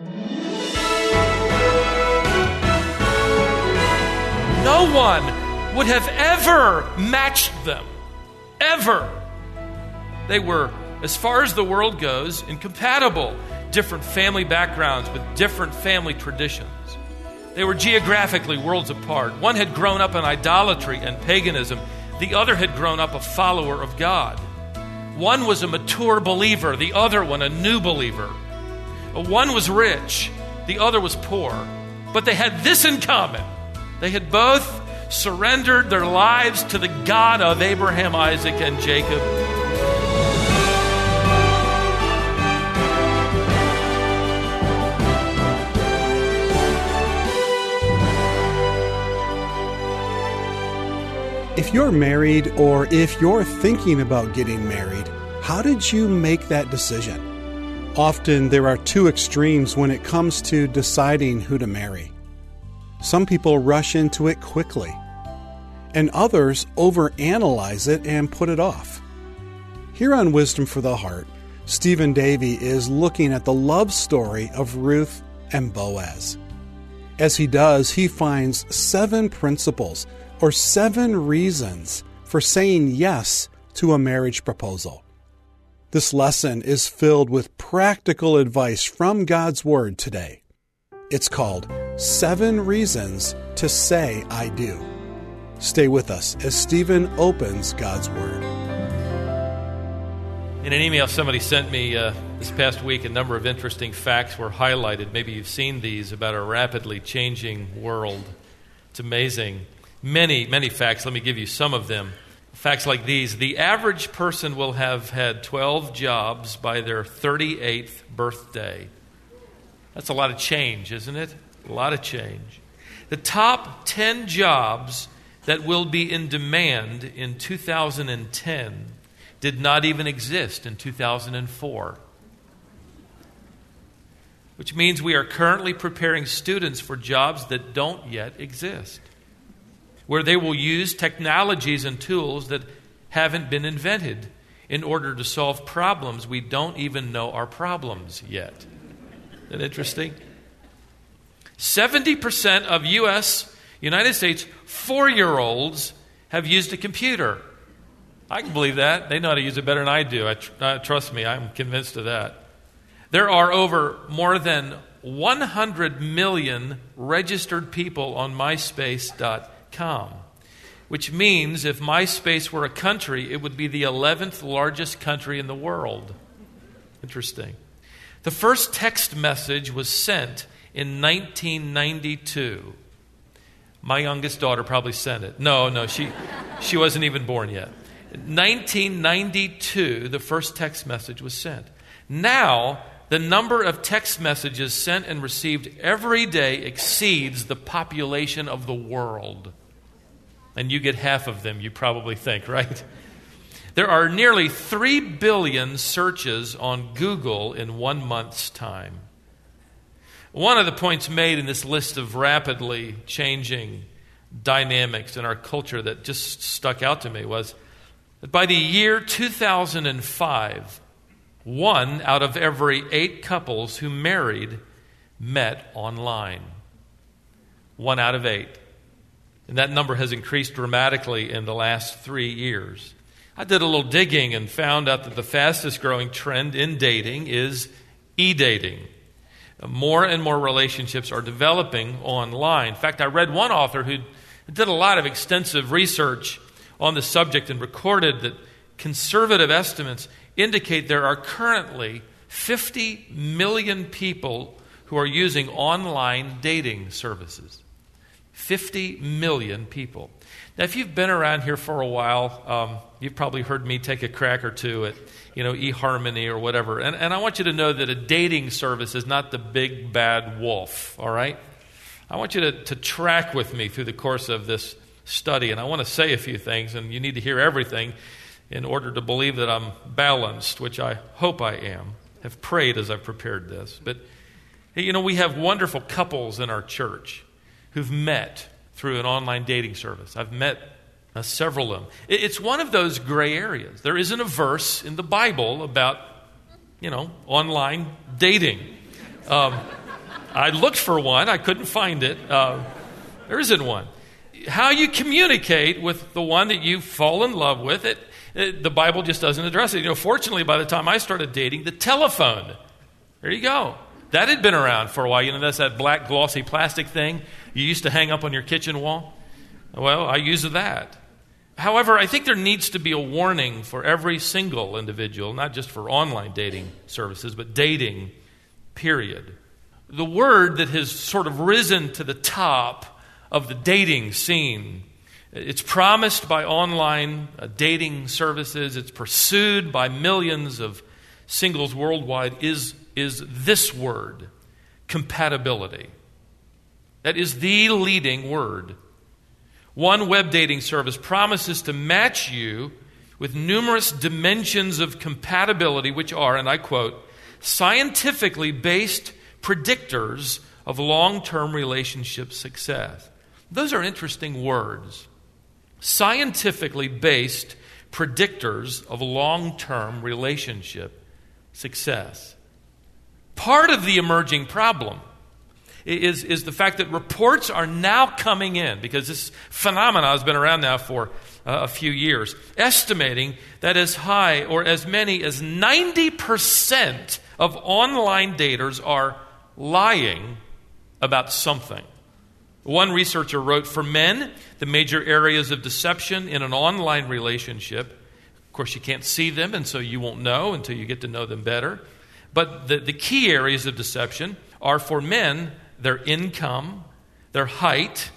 No one would have ever matched them. Ever. They were, as far as the world goes, incompatible. Different family backgrounds with different family traditions. They were geographically worlds apart. One had grown up in idolatry and paganism, the other had grown up a follower of God. One was a mature believer, the other one a new believer. One was rich, the other was poor. But they had this in common they had both surrendered their lives to the God of Abraham, Isaac, and Jacob. If you're married or if you're thinking about getting married, how did you make that decision? Often there are two extremes when it comes to deciding who to marry. Some people rush into it quickly, and others overanalyze it and put it off. Here on Wisdom for the Heart, Stephen Davey is looking at the love story of Ruth and Boaz. As he does, he finds seven principles or seven reasons for saying yes to a marriage proposal. This lesson is filled with practical advice from God's Word today. It's called Seven Reasons to Say I Do. Stay with us as Stephen opens God's Word. In an email somebody sent me uh, this past week, a number of interesting facts were highlighted. Maybe you've seen these about a rapidly changing world. It's amazing. Many, many facts. Let me give you some of them. Facts like these The average person will have had 12 jobs by their 38th birthday. That's a lot of change, isn't it? A lot of change. The top 10 jobs that will be in demand in 2010 did not even exist in 2004. Which means we are currently preparing students for jobs that don't yet exist where they will use technologies and tools that haven't been invented in order to solve problems we don't even know are problems yet. Isn't that interesting? 70% of U.S., United States, four year olds have used a computer. I can believe that. They know how to use it better than I do. I tr- uh, trust me, I'm convinced of that. There are over more than 100 million registered people on MySpace.com com, which means if MySpace were a country, it would be the 11th largest country in the world. Interesting. The first text message was sent in 1992. My youngest daughter probably sent it. No, no, she, she wasn't even born yet. 1992, the first text message was sent. Now, the number of text messages sent and received every day exceeds the population of the world and you get half of them, you probably think, right? There are nearly 3 billion searches on Google in one month's time. One of the points made in this list of rapidly changing dynamics in our culture that just stuck out to me was that by the year 2005, one out of every eight couples who married met online. One out of eight. And that number has increased dramatically in the last three years. I did a little digging and found out that the fastest growing trend in dating is e dating. More and more relationships are developing online. In fact, I read one author who did a lot of extensive research on the subject and recorded that conservative estimates indicate there are currently 50 million people who are using online dating services. 50 million people. Now, if you've been around here for a while, um, you've probably heard me take a crack or two at, you know, eHarmony or whatever. And, and I want you to know that a dating service is not the big bad wolf, all right? I want you to, to track with me through the course of this study. And I want to say a few things, and you need to hear everything in order to believe that I'm balanced, which I hope I am. Have prayed as I've prepared this. But, you know, we have wonderful couples in our church who've met through an online dating service. I've met uh, several of them. It's one of those gray areas. There isn't a verse in the Bible about, you know, online dating. Um, I looked for one, I couldn't find it. Uh, there isn't one. How you communicate with the one that you fall in love with, it, it, the Bible just doesn't address it. You know, fortunately, by the time I started dating, the telephone, there you go. That had been around for a while. You know, that's that black glossy plastic thing you used to hang up on your kitchen wall. Well, I use that. However, I think there needs to be a warning for every single individual, not just for online dating services, but dating, period. The word that has sort of risen to the top of the dating scene. It's promised by online uh, dating services, it's pursued by millions of singles worldwide, is, is this word compatibility. That is the leading word. One web dating service promises to match you with numerous dimensions of compatibility, which are, and I quote, scientifically based predictors of long term relationship success. Those are interesting words. Scientifically based predictors of long term relationship success. Part of the emerging problem is, is the fact that reports are now coming in, because this phenomenon has been around now for uh, a few years, estimating that as high or as many as 90% of online daters are lying about something. One researcher wrote For men, the major areas of deception in an online relationship, of course, you can't see them, and so you won't know until you get to know them better. But the, the key areas of deception are for men their income, their height,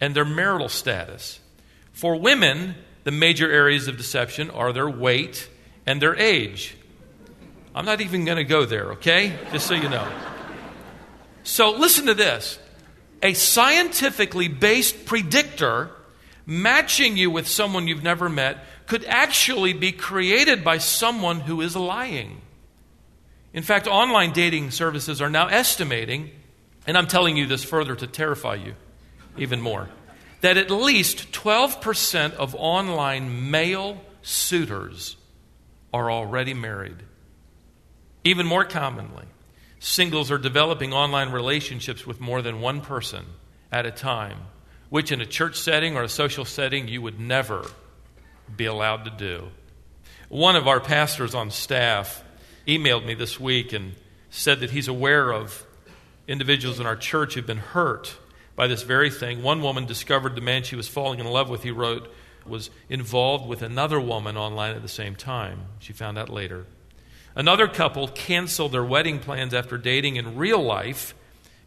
and their marital status. For women, the major areas of deception are their weight and their age. I'm not even going to go there, okay? Just so you know. So listen to this a scientifically based predictor matching you with someone you've never met could actually be created by someone who is lying. In fact, online dating services are now estimating and I'm telling you this further to terrify you even more, that at least 12% of online male suitors are already married. Even more commonly, singles are developing online relationships with more than one person at a time, which in a church setting or a social setting you would never be allowed to do. One of our pastors on staff emailed me this week and said that he's aware of individuals in our church who've been hurt by this very thing. One woman discovered the man she was falling in love with, he wrote, was involved with another woman online at the same time. She found out later. Another couple canceled their wedding plans after dating in real life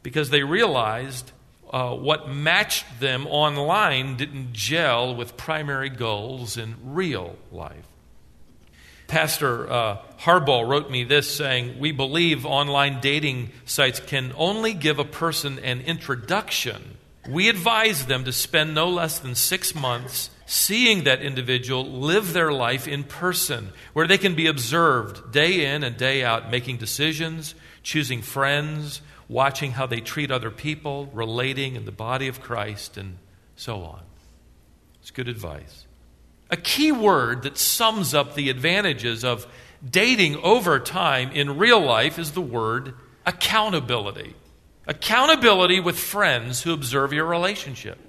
because they realized uh, what matched them online didn't gel with primary goals in real life. Pastor uh, Harbaugh wrote me this saying, We believe online dating sites can only give a person an introduction. We advise them to spend no less than six months seeing that individual live their life in person, where they can be observed day in and day out, making decisions, choosing friends, watching how they treat other people, relating in the body of Christ, and so on. It's good advice. A key word that sums up the advantages of dating over time in real life is the word accountability. Accountability with friends who observe your relationship.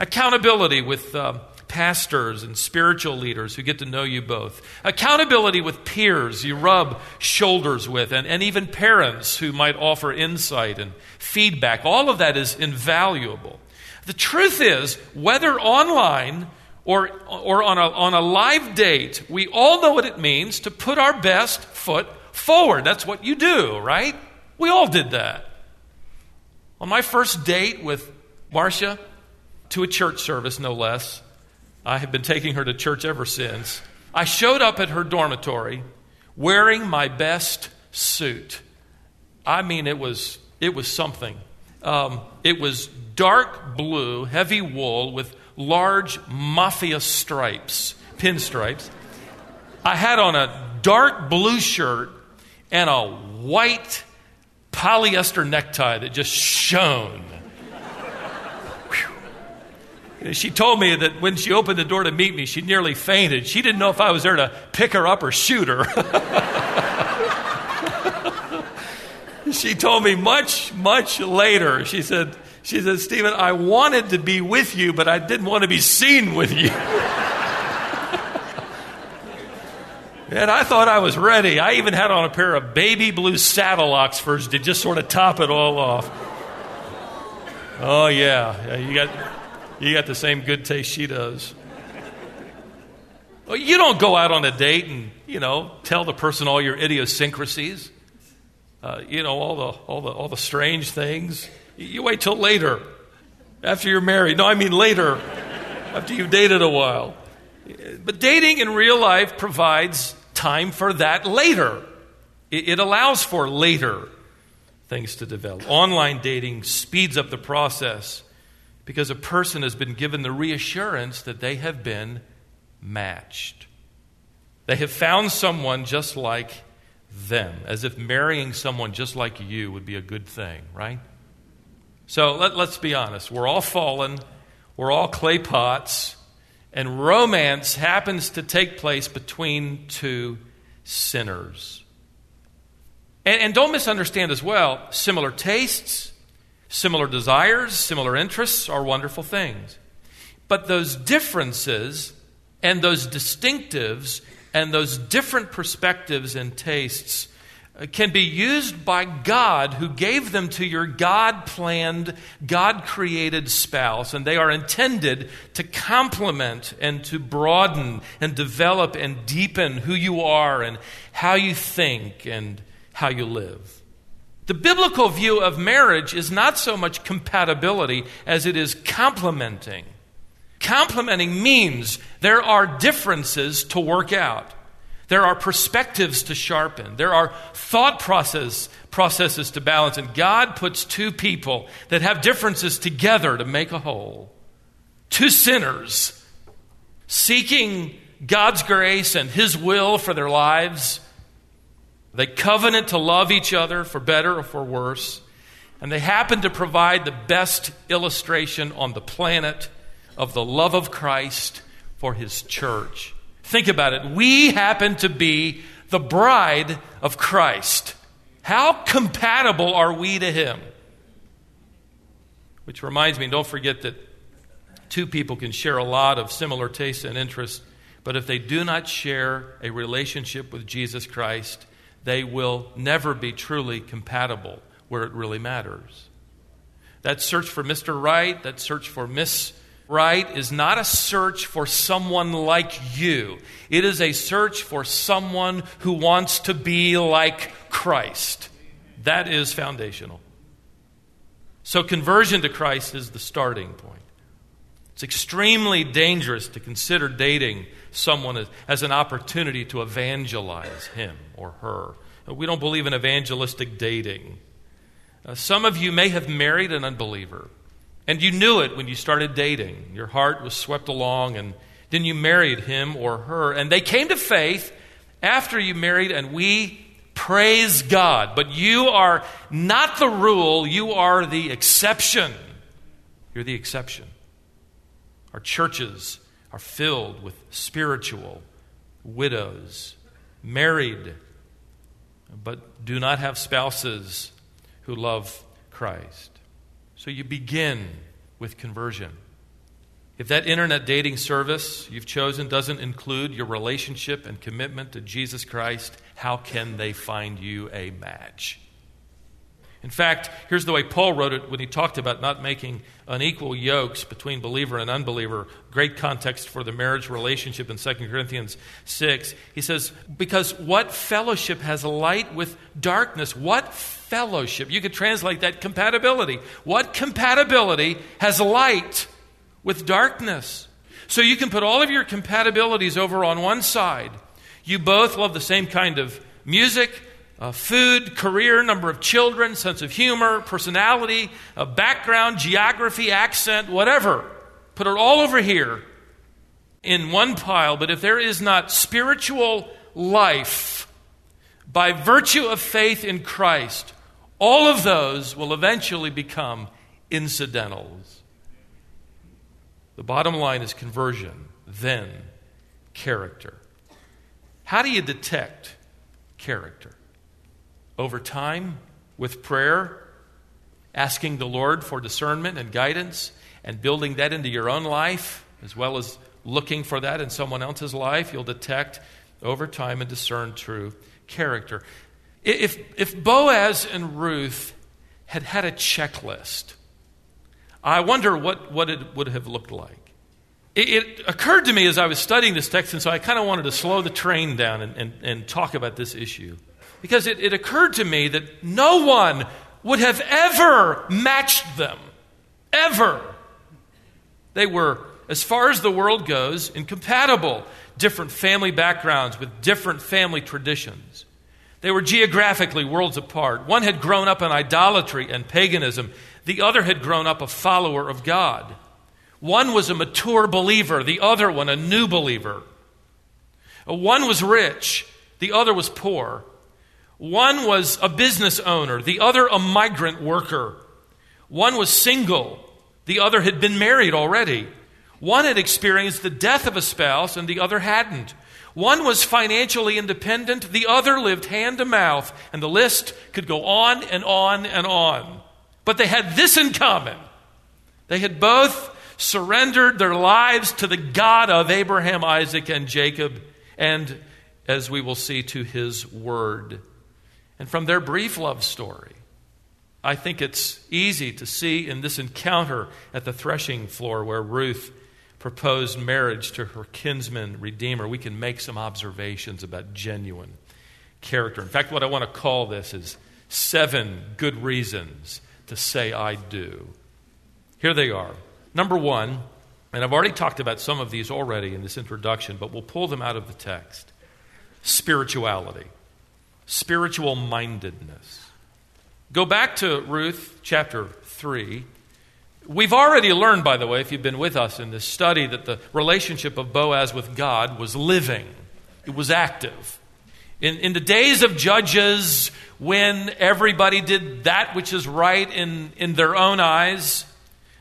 Accountability with uh, pastors and spiritual leaders who get to know you both. Accountability with peers you rub shoulders with, and, and even parents who might offer insight and feedback. All of that is invaluable. The truth is, whether online or, or on, a, on a live date, we all know what it means to put our best foot forward. That's what you do, right? We all did that. On my first date with Marcia, to a church service no less, I have been taking her to church ever since. I showed up at her dormitory wearing my best suit. I mean, it was, it was something. Um, it was dark blue, heavy wool with large mafia stripes, pinstripes. I had on a dark blue shirt and a white polyester necktie that just shone. She told me that when she opened the door to meet me, she nearly fainted. She didn't know if I was there to pick her up or shoot her. she told me much, much later. She said, she said, Stephen, I wanted to be with you, but I didn't want to be seen with you. and I thought I was ready. I even had on a pair of baby blue saddle Oxfords to just sort of top it all off. Oh yeah, you got you got the same good taste she does. Well, you don't go out on a date and you know tell the person all your idiosyncrasies. Uh, you know all the all the all the strange things. You wait till later, after you're married. No, I mean later, after you've dated a while. But dating in real life provides time for that later. It, allows for later things to develop. Online dating speeds up the process because a person has been given the reassurance that they have been matched. They have found someone just like them, as if marrying someone just like you would be a good thing, right? So let, us be honest. We're all fallen, we're all clay pots, and romance happens to take place between two sinners. And, and don't misunderstand as well, similar tastes, similar desires, similar interests are wonderful things. But those differences and those distinctives and those different perspectives and tastes can be used by God who gave them to your God planned, God created spouse, and they are intended to complement and to broaden and develop and deepen who you are and how you think and how you live. The biblical view of marriage is not so much compatibility as it is complementing. Complementing means there are differences to work out. There are perspectives to sharpen. There are thought process, processes to balance. And God puts two people that have differences together to make a whole. Two sinners seeking God's grace and His will for their lives they covenant to love each other for better or for worse. And they happen to provide the best illustration on the planet of the love of Christ for his church. Think about it. We happen to be the bride of Christ. How compatible are we to him? Which reminds me, don't forget that two people can share a lot of similar tastes and interests, but if they do not share a relationship with Jesus Christ, they will never be truly compatible where it really matters. That search for Mr. Right, that search for Miss Right, is not a search for someone like you. It is a search for someone who wants to be like Christ. That is foundational. So, conversion to Christ is the starting point. It's extremely dangerous to consider dating someone as, as an opportunity to evangelize him or her. We don't believe in evangelistic dating. Uh, some of you may have married an unbeliever, and you knew it when you started dating. Your heart was swept along, and then you married him or her, and they came to faith after you married, and we praise God. But you are not the rule, you are the exception. You're the exception. Our churches are filled with spiritual widows, married, but do not have spouses who love Christ. So you begin with conversion. If that internet dating service you've chosen doesn't include your relationship and commitment to Jesus Christ, how can they find you a match? In fact, here's the way Paul wrote it when he talked about not making unequal yokes between believer and unbeliever. Great context for the marriage relationship in 2 Corinthians 6. He says, Because what fellowship has light with darkness? What fellowship? You could translate that compatibility. What compatibility has light with darkness? So you can put all of your compatibilities over on one side. You both love the same kind of music uh, food, career, number of children, sense of humor, personality, uh, background, geography, accent, whatever. Put it all over here in one pile. But if there is not spiritual life by virtue of faith in Christ, all of those will eventually become incidentals. The bottom line is conversion, then character. How do you detect character? Over time, with prayer, asking the Lord for discernment and guidance, and building that into your own life, as well as looking for that in someone else's life, you'll detect over time and discern true character. If, if Boaz and Ruth had had a checklist, I wonder what, what it would have looked like. It, it occurred to me as I was studying this text, and so I kind of wanted to slow the train down and, and, and talk about this issue. Because it, it occurred to me that no one would have ever matched them. Ever. They were, as far as the world goes, incompatible. Different family backgrounds with different family traditions. They were geographically worlds apart. One had grown up in idolatry and paganism, the other had grown up a follower of God. One was a mature believer, the other one a new believer. One was rich, the other was poor. One was a business owner, the other a migrant worker. One was single, the other had been married already. One had experienced the death of a spouse, and the other hadn't. One was financially independent, the other lived hand to mouth, and the list could go on and on and on. But they had this in common they had both surrendered their lives to the God of Abraham, Isaac, and Jacob, and, as we will see, to his word. And from their brief love story, I think it's easy to see in this encounter at the threshing floor where Ruth proposed marriage to her kinsman redeemer, we can make some observations about genuine character. In fact, what I want to call this is seven good reasons to say I do. Here they are. Number one, and I've already talked about some of these already in this introduction, but we'll pull them out of the text spirituality, spiritual mindedness. Go back to Ruth chapter 3 We've already learned, by the way, if you've been with us in this study, that the relationship of Boaz with God was living, it was active. In, in the days of Judges, when everybody did that which is right in, in their own eyes,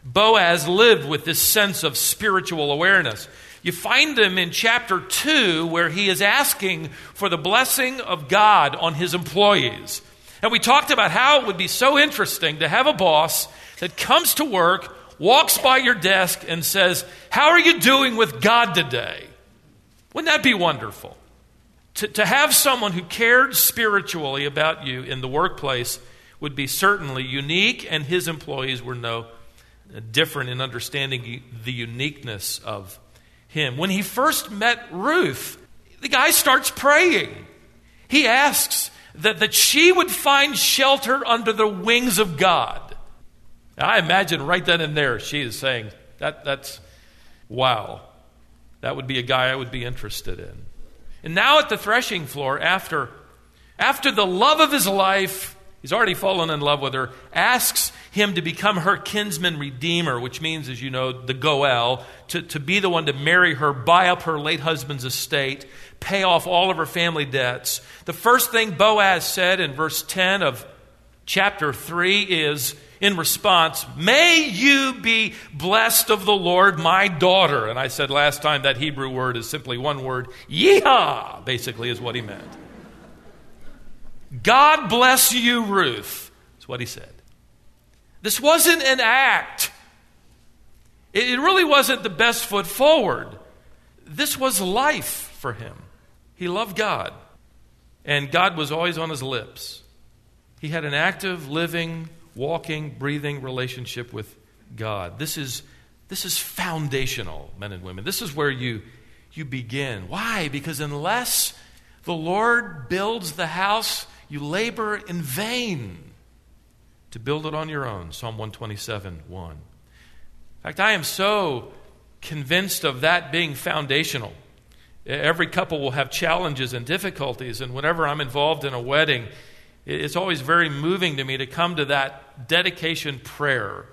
Boaz lived with this sense of spiritual awareness. You find him in chapter 2, where he is asking for the blessing of God on his employees. And we talked about how it would be so interesting to have a boss that comes to work, walks by your desk, and says, How are you doing with God today? Wouldn't that be wonderful? To, to have someone who cared spiritually about you in the workplace would be certainly unique, and his employees were no different in understanding the uniqueness of him. When he first met Ruth, the guy starts praying. He asks that, that she would find shelter under the wings of God. I imagine right then and there she is saying, that, That's wow. That would be a guy I would be interested in. And now at the threshing floor, after, after the love of his life, he's already fallen in love with her, asks him to become her kinsman redeemer, which means, as you know, the Goel, to, to be the one to marry her, buy up her late husband's estate, pay off all of her family debts. The first thing Boaz said in verse 10 of chapter 3 is, in response, May you be blessed of the Lord, my daughter. And I said last time that Hebrew word is simply one word, yeehaw, basically, is what he meant. God bless you, Ruth, is what he said. This wasn't an act, it really wasn't the best foot forward. This was life for him. He loved God, and God was always on his lips. He had an active, living, walking, breathing relationship with God. This is, this is foundational, men and women. This is where you, you begin. Why? Because unless the Lord builds the house, you labor in vain to build it on your own. Psalm 127 1. In fact, I am so convinced of that being foundational. Every couple will have challenges and difficulties, and whenever I'm involved in a wedding, it's always very moving to me to come to that dedication prayer.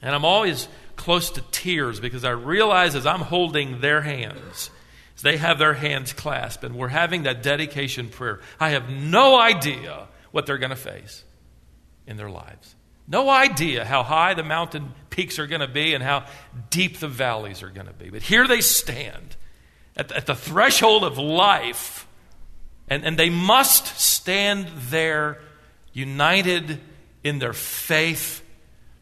And I'm always close to tears because I realize as I'm holding their hands, as they have their hands clasped, and we're having that dedication prayer, I have no idea what they're going to face in their lives. No idea how high the mountain peaks are going to be and how deep the valleys are going to be. But here they stand at, the threshold of life, and they must stand there united in their faith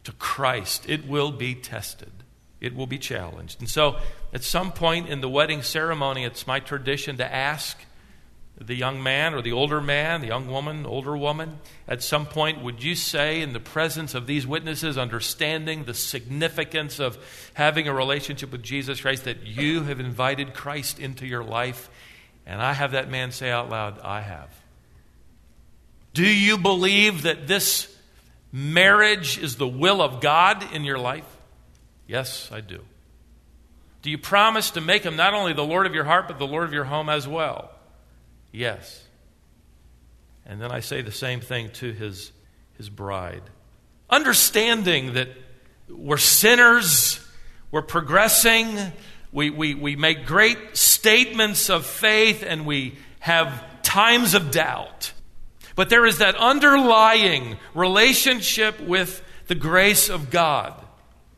to Christ, it will be tested. It will be challenged. And so, at some point in the wedding ceremony, it's my tradition to ask the young man or the older man, the young woman, older woman, at some point, would you say, in the presence of these witnesses, understanding the significance of having a relationship with Jesus Christ, that you have invited Christ into your life? And I have that man say out loud, I have. Do you believe that this marriage is the will of God in your life? Yes, I do. Do you promise to make him not only the Lord of your heart, but the Lord of your home as well? Yes. And then I say the same thing to his, his bride. Understanding that we're sinners, we're progressing, we, we, we make great statements of faith, and we have times of doubt. But there is that underlying relationship with the grace of God,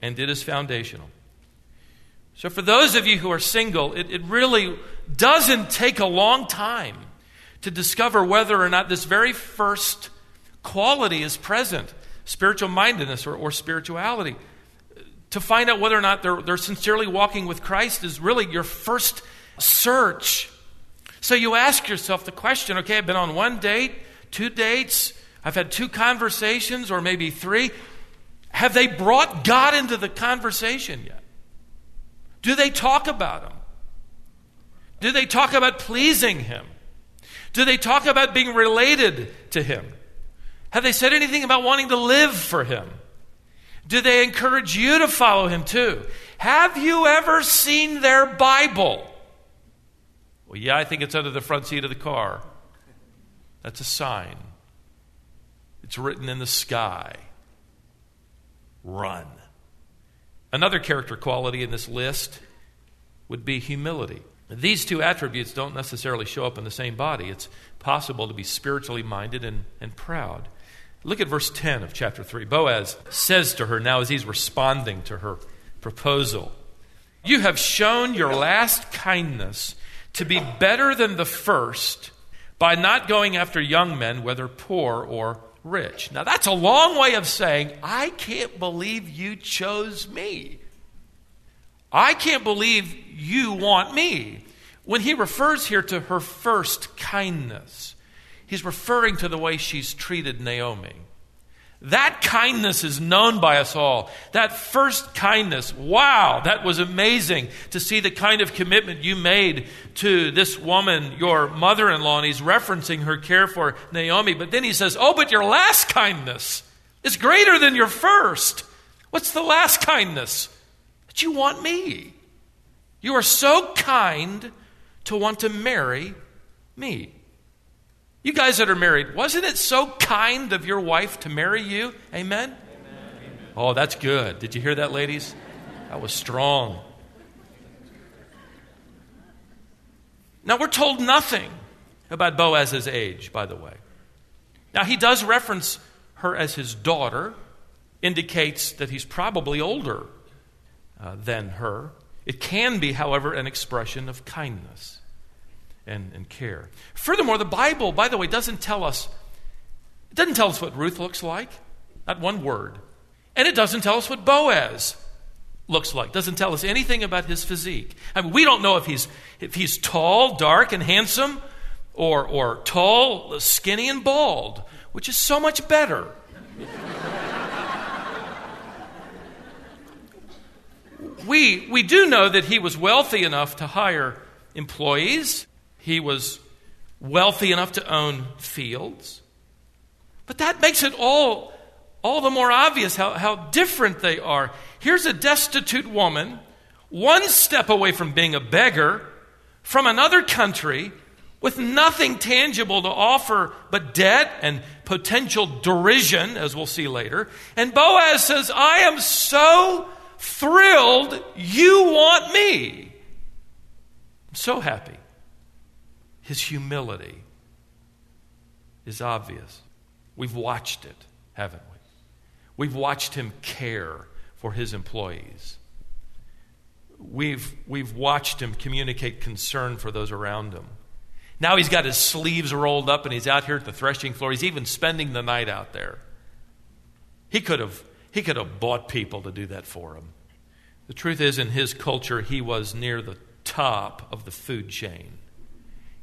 and it is foundational. So, for those of you who are single, it, it really doesn't take a long time to discover whether or not this very first quality is present spiritual mindedness or, or spirituality. To find out whether or not they're, they're sincerely walking with Christ is really your first search. So you ask yourself the question okay, I've been on one date, two dates, I've had two conversations, or maybe three. Have they brought God into the conversation yet? Do they talk about Him? Do they talk about pleasing Him? Do they talk about being related to Him? Have they said anything about wanting to live for Him? Do they encourage you to follow Him too? Have you ever seen their Bible? Well, yeah, I think it's under the front seat of the car. That's a sign. It's written in the sky. Run. Another character quality in this list would be humility. These two attributes don't necessarily show up in the same body. It's possible to be spiritually minded and, and proud. Look at verse 10 of chapter 3. Boaz says to her, now as he's responding to her proposal, You have shown your last kindness to be better than the first by not going after young men, whether poor or rich. Now, that's a long way of saying, I can't believe you chose me. I can't believe you want me. When he refers here to her first kindness, he's referring to the way she's treated Naomi. That kindness is known by us all. That first kindness, wow, that was amazing to see the kind of commitment you made to this woman, your mother in law, and he's referencing her care for Naomi. But then he says, Oh, but your last kindness is greater than your first. What's the last kindness? You want me. You are so kind to want to marry me. You guys that are married, wasn't it so kind of your wife to marry you? Amen? Amen? Oh, that's good. Did you hear that, ladies? That was strong. Now, we're told nothing about Boaz's age, by the way. Now, he does reference her as his daughter, indicates that he's probably older uh, than her. It can be, however, an expression of kindness and, and care. Furthermore, the Bible, by the way, doesn't tell us it doesn't tell us what Ruth looks like, not one word. And it doesn't tell us what Boaz looks like. Doesn't tell us anything about his physique. I mean, we don't know if he's if he's tall, dark, and handsome, or or tall, skinny, and bald, which is so much better. We we do know that he was wealthy enough to hire employees he was wealthy enough to own fields. But that makes it all, all the more obvious how, how different they are. Here's a destitute woman, one step away from being a beggar, from another country, with nothing tangible to offer but debt and potential derision, as we'll see later. And Boaz says, I am so thrilled you want me. I'm so happy. His humility is obvious. We've watched it, haven't we? We've watched him care for his employees. We've, we've watched him communicate concern for those around him. Now he's got his sleeves rolled up and he's out here at the threshing floor. He's even spending the night out there. He could have, he could have bought people to do that for him. The truth is, in his culture, he was near the top of the food chain.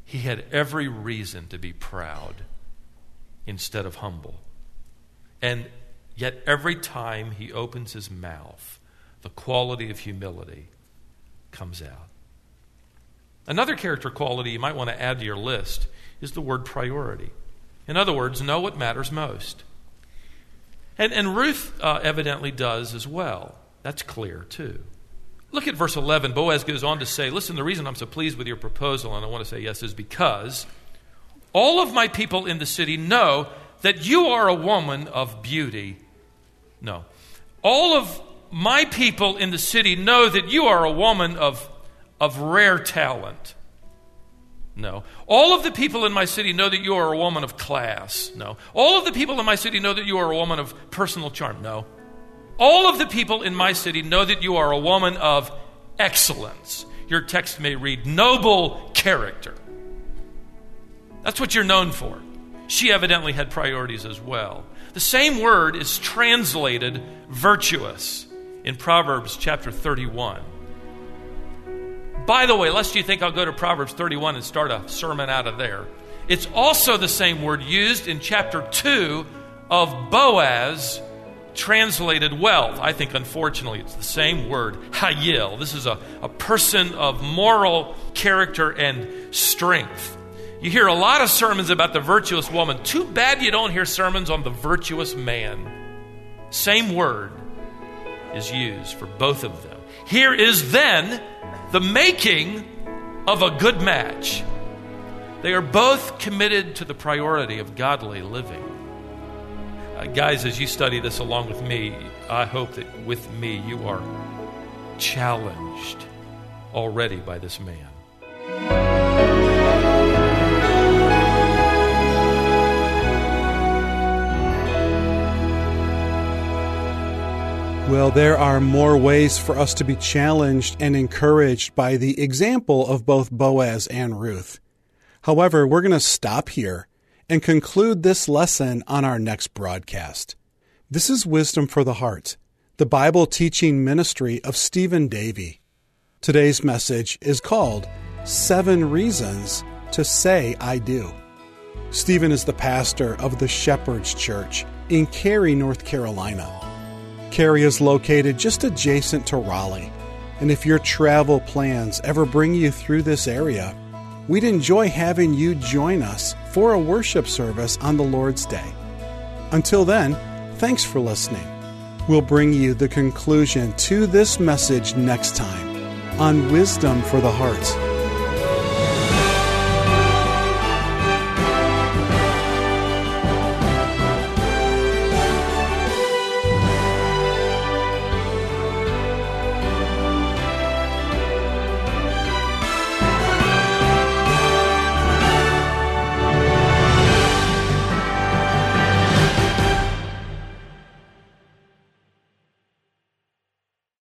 He had every reason to be proud instead of humble. And yet, every time he opens his mouth, the quality of humility comes out. Another character quality you might want to add to your list is the word priority. In other words, know what matters most. And, and Ruth uh, evidently does as well. That's clear, too. Look at verse 11. Boaz goes on to say, Listen, the reason I'm so pleased with your proposal, and I want to say yes, is because all of my people in the city know that you are a woman of beauty. No. All of my people in the city know that you are a woman of of rare talent. No. All of the people in my city know that you are a woman of class. No. All of the people in my city know that you are a woman of personal charm. No. All of the people in my city know that you are a woman of excellence. Your text may read noble character. That's what you're known for. She evidently had priorities as well. The same word is translated virtuous in Proverbs chapter 31. By the way, lest you think I'll go to Proverbs 31 and start a sermon out of there, it's also the same word used in chapter 2 of Boaz, translated wealth. I think, unfortunately, it's the same word, hayil. This is a, a person of moral character and strength. You hear a lot of sermons about the virtuous woman. Too bad you don't hear sermons on the virtuous man. Same word is used for both of them. Here is then the making of a good match. They are both committed to the priority of godly living. Uh, guys, as you study this along with me, I hope that with me you are challenged already by this man. Well, there are more ways for us to be challenged and encouraged by the example of both Boaz and Ruth. However, we're going to stop here and conclude this lesson on our next broadcast. This is Wisdom for the Heart, the Bible teaching ministry of Stephen Davey. Today's message is called Seven Reasons to Say I Do. Stephen is the pastor of the Shepherd's Church in Cary, North Carolina. Cary is located just adjacent to Raleigh, and if your travel plans ever bring you through this area, we'd enjoy having you join us for a worship service on the Lord's Day. Until then, thanks for listening. We'll bring you the conclusion to this message next time on Wisdom for the Heart.